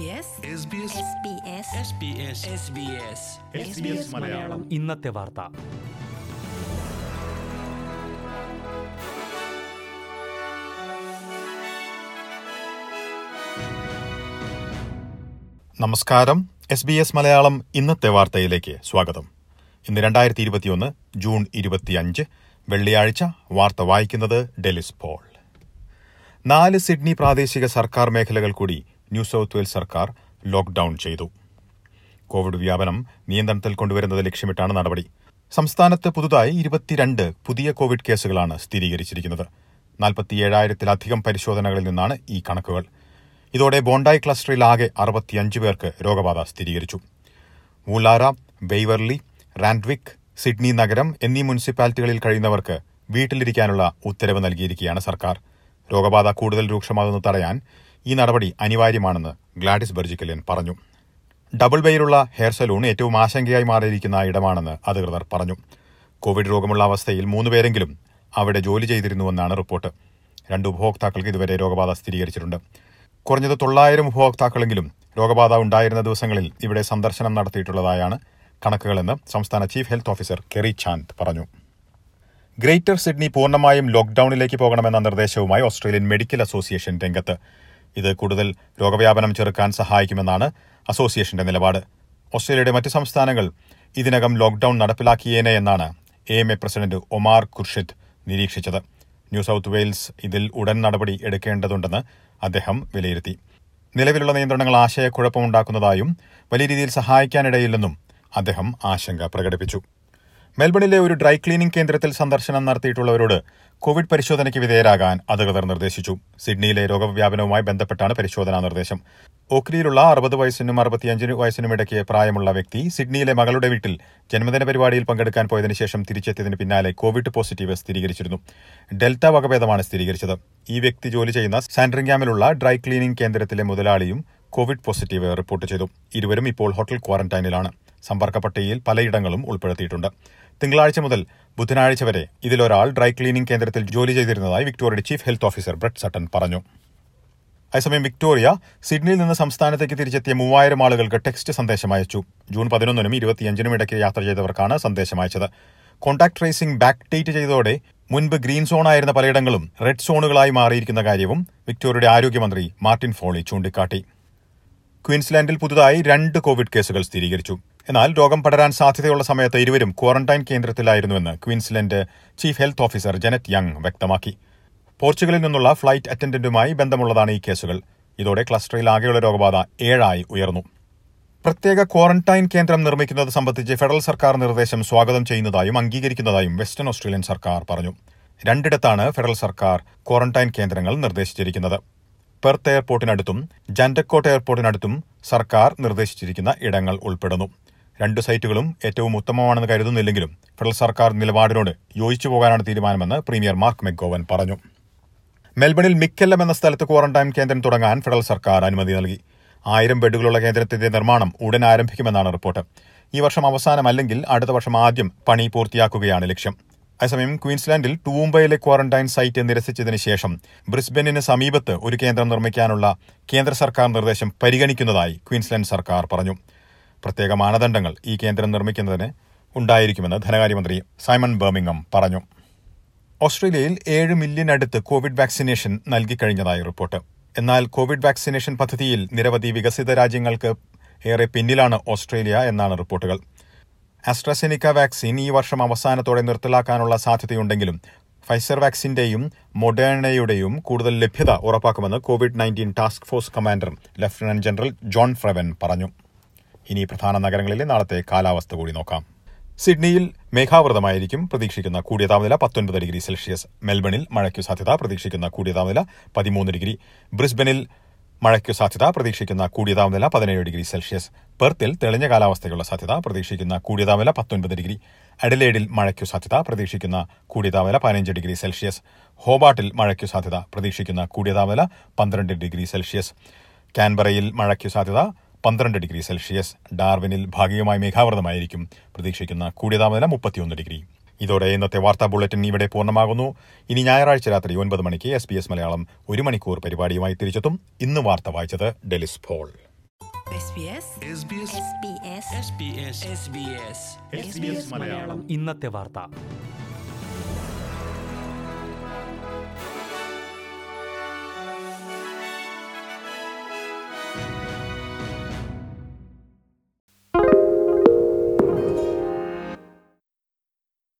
SBS Malayalam. ഇന്നത്തെ വാർത്ത. നമസ്കാരം. എസ് ബി എസ് മലയാളം ഇന്നത്തെ വാർത്തയിലേക്ക് സ്വാഗതം. ഇന്ന് രണ്ടായിരത്തി ഇരുപത്തിയൊന്ന് ജൂൺ ഇരുപത്തിയഞ്ച് വെള്ളിയാഴ്ച വാർത്ത വായിക്കുന്നത് ഡെലിസ് പോൾ. നാല് സിഡ്നി പ്രാദേശിക സർക്കാർ മേഖലകൾ കൂടി ന്യൂ സൌത്ത് വെയിൽസ് സർക്കാർ ലോക്ഡൌൺ ചെയ്തു. കോവിഡ് വ്യാപനം നിയന്ത്രണത്തിൽ കൊണ്ടുവരുന്നത് ലക്ഷ്യമിട്ടാണ് നടപടി. സംസ്ഥാനത്ത് പുതുതായി ഇരുപത്തിരണ്ട് പുതിയ കോവിഡ് കേസുകളാണ് സ്ഥിരീകരിച്ചിരിക്കുന്നത്. നാൽപ്പത്തിയേഴായിരത്തിലധികം പരിശോധനകളിൽ നിന്നാണ് ഈ കണക്കുകൾ. ഇതോടെ ബോണ്ടായി ക്ലസ്റ്ററിൽ ആകെ അറുപത്തിയഞ്ച് പേർക്ക് രോഗബാധ സ്ഥിരീകരിച്ചു. മൂലാറ ബെയ്വർലി റാൻഡ്വിക് സിഡ്നി നഗരം എന്നീ മുനിസിപ്പാലിറ്റികളിൽ കഴിയുന്നവർക്ക് വീട്ടിലിരിക്കാനുള്ള ഉത്തരവ് നൽകിയിരിക്കുകയാണ് സർക്കാർ. രോഗബാധ കൂടുതൽ രൂക്ഷമാകുന്നത് തടയാൻ ഈ നടപടി അനിവാര്യമാണെന്ന് ഗ്ലാഡിസ് ബെർജിക്കലിൻ പറഞ്ഞു. ഡബിൾ ബെയിലുള്ള ഹെയർ സലൂൺ ഏറ്റവും ആശങ്കയായി മാറിയിരിക്കുന്ന ഇടമാണെന്ന് അധികൃതർ പറഞ്ഞു. കോവിഡ് രോഗമുള്ള അവസ്ഥയിൽ മൂന്നുപേരെങ്കിലും അവിടെ ജോലി ചെയ്തിരുന്നുവെന്നാണ് റിപ്പോർട്ട്. രണ്ട് ഉപഭോക്താക്കൾക്ക് ഇതുവരെ രോഗബാധ സ്ഥിരീകരിച്ചിട്ടുണ്ട്. കുറഞ്ഞത് തൊള്ളായിരം ഉപഭോക്താക്കളെങ്കിലും രോഗബാധ ഉണ്ടായിരുന്ന ദിവസങ്ങളിൽ ഇവിടെ സന്ദർശനം നടത്തിയിട്ടുള്ളതായാണ് കണക്കുകളെന്ന് സംസ്ഥാന chief health officer Kerry Chant പറഞ്ഞു. ഗ്രേറ്റർ സിഡ്നി പൂർണമായും ലോക്ഡൌണിലേക്ക് പോകണമെന്ന നിർദ്ദേശവുമായി ഓസ്ട്രേലിയൻ മെഡിക്കൽ അസോസിയേഷൻ രംഗത്ത് ഇത് കൂടുതൽ രോഗവ്യാപനം ചെറുക്കാൻ സഹായിക്കുമെന്നാണ് അസോസിയേഷന്റെ നിലപാട്. ഓസ്ട്രേലിയയുടെ മറ്റ് സംസ്ഥാനങ്ങൾ ഇതിനകം ലോക്ഡൌൺ നടപ്പിലാക്കിയേനെ എന്നാണ് A M A president Omar Khorshid നിരീക്ഷിച്ചത്. New South Wales ഇതിൽ ഉടൻ നടപടി എടുക്കേണ്ടതുണ്ടെന്ന് അദ്ദേഹം വിലയിരുത്തി. നിലവിലുള്ള നിയന്ത്രണങ്ങൾ ആശയക്കുഴപ്പമുണ്ടാക്കുന്നതായും വലിയ രീതിയിൽ സഹായിക്കാനിടയില്ലെന്നും അദ്ദേഹം ആശങ്ക പ്രകടിപ്പിച്ചു. മെൽബണിലെ ഒരു ഡ്രൈ ക്ലീനിംഗ് കേന്ദ്രത്തിൽ സന്ദർശനം നടത്തിയിട്ടുള്ളവരോട് കോവിഡ് പരിശോധനയ്ക്ക് വിധേയരാകാൻ അധികൃതർ നിർദ്ദേശിച്ചു. സിഡ്നിയിലെ രോഗവ്യാപനവുമായി ബന്ധപ്പെട്ടാണ് പരിശോധനാ നിർദ്ദേശം. ഓക്രിയിലുള്ള അറുപത് വയസ്സിനും അറുപത്തിയഞ്ചിന് വയസ്സിനും ഇടയ്ക്ക് പ്രായമുള്ള വ്യക്തി സിഡ്നിയിലെ മകളുടെ വീട്ടിൽ ജന്മദിന പരിപാടിയിൽ പങ്കെടുക്കാൻ പോയതിനു ശേഷം തിരിച്ചെത്തിയതിന് പിന്നാലെ കോവിഡ് പോസിറ്റീവ് സ്ഥിരീകരിച്ചിരുന്നു. ഡെൽറ്റ വകഭേദമാണ് സ്ഥിരീകരിച്ചത്. ഈ വ്യക്തി ജോലി ചെയ്യുന്ന സാൻഡ്രിംഗാമിലുള്ള ഡ്രൈ ക്ലീനിംഗ് കേന്ദ്രത്തിലെ മുതലാളിയും കോവിഡ് പോസിറ്റീവ് റിപ്പോർട്ട് ചെയ്തു. ഇരുവരും ഇപ്പോൾ ഹോട്ടൽ ക്വാറന്റൈനിലാണ്. സമ്പർക്ക പട്ടികയിൽ പലയിടങ്ങളും ഉൾപ്പെടുത്തിയിട്ടുണ്ട്. തിങ്കളാഴ്ച മുതൽ ബുധനാഴ്ച വരെ ഇതിലൊരാൾ ഡ്രൈ ക്ലീനിംഗ് കേന്ദ്രത്തിൽ ജോലി ചെയ്തിരുന്നതായി വിക്ടോറിയയുടെ chief health officer Brett Sutton പറഞ്ഞു. അതേസമയം വിക്ടോറിയ സിഡ്നിയിൽ നിന്ന് സംസ്ഥാനത്തേക്ക് തിരിച്ചെത്തിയ മൂവായിരം ആളുകൾക്ക് ടെക്സ്റ്റ് സന്ദേശം അയച്ചു. ജൂൺ പതിനൊന്നിനും ഇരുപത്തിയഞ്ചിനും ഇടയ്ക്ക് യാത്ര ചെയ്തവർക്കാണ് സന്ദേശം അയച്ചത്. കോൺടാക്ട് ട്രേസിംഗ് ബാക്ക് ഡേറ്റ് ചെയ്തതോടെ മുൻപ് ഗ്രീൻ സോണായിരുന്ന പലയിടങ്ങളും റെഡ് സോണുകളായി മാറിയിരിക്കുന്ന കാര്യവും വിക്ടോറിയയുടെ ആരോഗ്യമന്ത്രി മാർട്ടിൻ ഫോളി ചൂണ്ടിക്കാട്ടി. ക്വീൻസ്ലാൻഡിൽ പുതുതായി രണ്ട് കോവിഡ് കേസുകൾ സ്ഥിരീകരിച്ചു. എന്നാൽ രോഗം പടരാൻ സാധ്യതയുള്ള സമയത്ത് ഇരുവരും quarantine കേന്ദ്രത്തിലായിരുന്നുവെന്ന് Queensland chief health officer Jeannette Young വ്യക്തമാക്കി. പോർച്ചുഗലിൽ നിന്നുള്ള ഫ്ലൈറ്റ് അറ്റൻഡന്റുമായി ബന്ധമുള്ളതാണ് ഈ കേസുകൾ. ഇതോടെ ക്ലസ്റ്ററിൽ ആകെയുള്ള രോഗബാധ ഏഴായി ഉയർന്നു. പ്രത്യേക ക്വാറന്റൈൻ കേന്ദ്രം നിർമ്മിക്കുന്നത് സംബന്ധിച്ച് ഫെഡറൽ സർക്കാർ നിർദ്ദേശം സ്വാഗതം ചെയ്യുന്നതായും അംഗീകരിക്കുന്നതായും വെസ്റ്റേൺ ഓസ്ട്രേലിയൻ സർക്കാർ പറഞ്ഞു. രണ്ടിടത്താണ് ഫെഡറൽ സർക്കാർ ക്വാറന്റൈൻ കേന്ദ്രങ്ങൾ നിർദ്ദേശിച്ചിരിക്കുന്നത്. പെർത്ത് എയർപോർട്ടിനടുത്തും ജാൻഡക്കോട്ട് എയർപോർട്ടിനടുത്തും സർക്കാർ നിർദ്ദേശിച്ചിരിക്കുന്ന ഇടങ്ങൾ ഉൾപ്പെടുന്നു. രണ്ട് സൈറ്റുകളും ഏറ്റവും ഉത്തമമാണെന്ന് കരുതുന്നില്ലെങ്കിലും ഫെഡറൽ സർക്കാർ നിലപാടിനോട് യോജിച്ചു പോകാനാണ് തീരുമാനമെന്ന് പ്രീമിയർ മാർക്ക് മെഗോവൻ പറഞ്ഞു. മെൽബണിൽ മിക്കെല്ലം എന്ന സ്ഥലത്ത് ക്വാറന്റൈൻ കേന്ദ്രം തുടങ്ങാൻ ഫെഡറൽ സർക്കാർ അനുമതി നൽകി. ആയിരം ബെഡുകളുള്ള കേന്ദ്രത്തിന്റെ നിർമ്മാണം ഉടൻ ആരംഭിക്കുമെന്നാണ് റിപ്പോർട്ട്. ഈ വർഷം അവസാനം അല്ലെങ്കിൽ അടുത്ത വർഷം ആദ്യം പണി പൂർത്തിയാക്കുകയാണ് ലക്ഷ്യം. അതേസമയം ക്വീൻസ്ലാൻഡിൽ ടൂംബയിലെ ക്വാറന്റൈൻ സൈറ്റ് നിരസിച്ചതിന് ശേഷം ബ്രിസ്ബനിന് സമീപത്ത് ഒരു കേന്ദ്രം നിർമ്മിക്കാനുള്ള കേന്ദ്ര സർക്കാർ നിർദ്ദേശം പരിഗണിക്കുന്നതായി ക്വീൻസ്ലാൻഡ് സർക്കാർ പറഞ്ഞു. പ്രത്യേക മാനദണ്ഡങ്ങൾ ഈ കേന്ദ്രം നിർമ്മിക്കുന്നതിന് ഉണ്ടായിരിക്കുമെന്ന് ധനകാര്യമന്ത്രി സൈമൺ ബർമിംഗം പറഞ്ഞു. ഓസ്ട്രേലിയയിൽ ഏഴ് മില്യൺ അടുത്ത് കോവിഡ് വാക്സിനേഷൻ നൽകിക്കഴിഞ്ഞതായി റിപ്പോർട്ട്. എന്നാൽ കോവിഡ് വാക്സിനേഷൻ പദ്ധതിയിൽ നിരവധി വികസിത രാജ്യങ്ങൾക്ക് ഏറെ പിന്നിലാണ് ഓസ്ട്രേലിയ എന്നാണ് റിപ്പോർട്ടുകൾ. ആസ്ട്രസെനിക്ക വാക്സിൻ ഈ വർഷം അവസാനത്തോടെ നിർത്തലാക്കാനുള്ള സാധ്യതയുണ്ടെങ്കിലും ഫൈസർ വാക്സിന്റെയും മൊഡേണയുടെയും കൂടുതൽ ലഭ്യത ഉറപ്പാക്കുമെന്ന് Covid nineteen task force commander lieutenant general John Frewen പറഞ്ഞു. ഇനി പ്രധാന നഗരങ്ങളിലെ നാളത്തെ കാലാവസ്ഥ കൂടി നോക്കാം. സിഡ്നിയിൽ മേഘാവൃതമായിരിക്കും പ്രതീക്ഷിക്കുന്ന കൂടിയ താപനില പത്തൊൻപത് ഡിഗ്രി സെൽഷ്യസ്. മെൽബണിൽ മഴയ്ക്കു സാധ്യത പ്രതീക്ഷിക്കുന്ന കൂടിയ താപനില പതിമൂന്ന് ഡിഗ്രി. ബ്രിസ്ബനിൽ മഴയ്ക്കു സാധ്യത പ്രതീക്ഷിക്കുന്ന കൂടിയ താപനില പതിനേഴ് ഡിഗ്രി സെൽഷ്യസ്. പെർത്തിൽ തെളിഞ്ഞ കാലാവസ്ഥയ്ക്കുള്ള സാധ്യത പ്രതീക്ഷിക്കുന്ന കൂടിയ താപനില പത്തൊൻപത് ഡിഗ്രി. അഡലേഡിൽ മഴയ്ക്കു സാധ്യത പ്രതീക്ഷിക്കുന്ന കൂടിയ താപനില പതിനഞ്ച് ഡിഗ്രി സെൽഷ്യസ്. ഹോബാട്ടിൽ മഴയ്ക്കു സാധ്യത പ്രതീക്ഷിക്കുന്ന കൂടിയ താപനില പന്ത്രണ്ട് ഡിഗ്രി സെൽഷ്യസ്. കാൻബറയിൽ മഴയ്ക്കു സാധ്യത പന്ത്രണ്ട് ഡിഗ്രി സെൽഷ്യസ് ഡാർവിനിൽ ഭാഗികമായി മേഘാവൃതമായിരിക്കും. പ്രതീക്ഷിക്കുന്ന കൂടിയ താപനില മുപ്പത്തിയൊന്ന് ഡിഗ്രി. ഇതോടെ ഇന്നത്തെ വാർത്താ ബുള്ളറ്റിൻ ഇവിടെ പൂർണമാകുന്നു. ഇനി ഞായറാഴ്ച രാത്രി ഒൻപത് മണിക്ക് എസ് ബി എസ് മലയാളം ഒരു മണിക്കൂർ പരിപാടിയുമായി തിരിച്ചെത്തും. ഇന്ന് വാർത്ത വായിച്ചത് ഡെലിസ് ഫോൾ ഇന്നത്തെ വാർത്ത.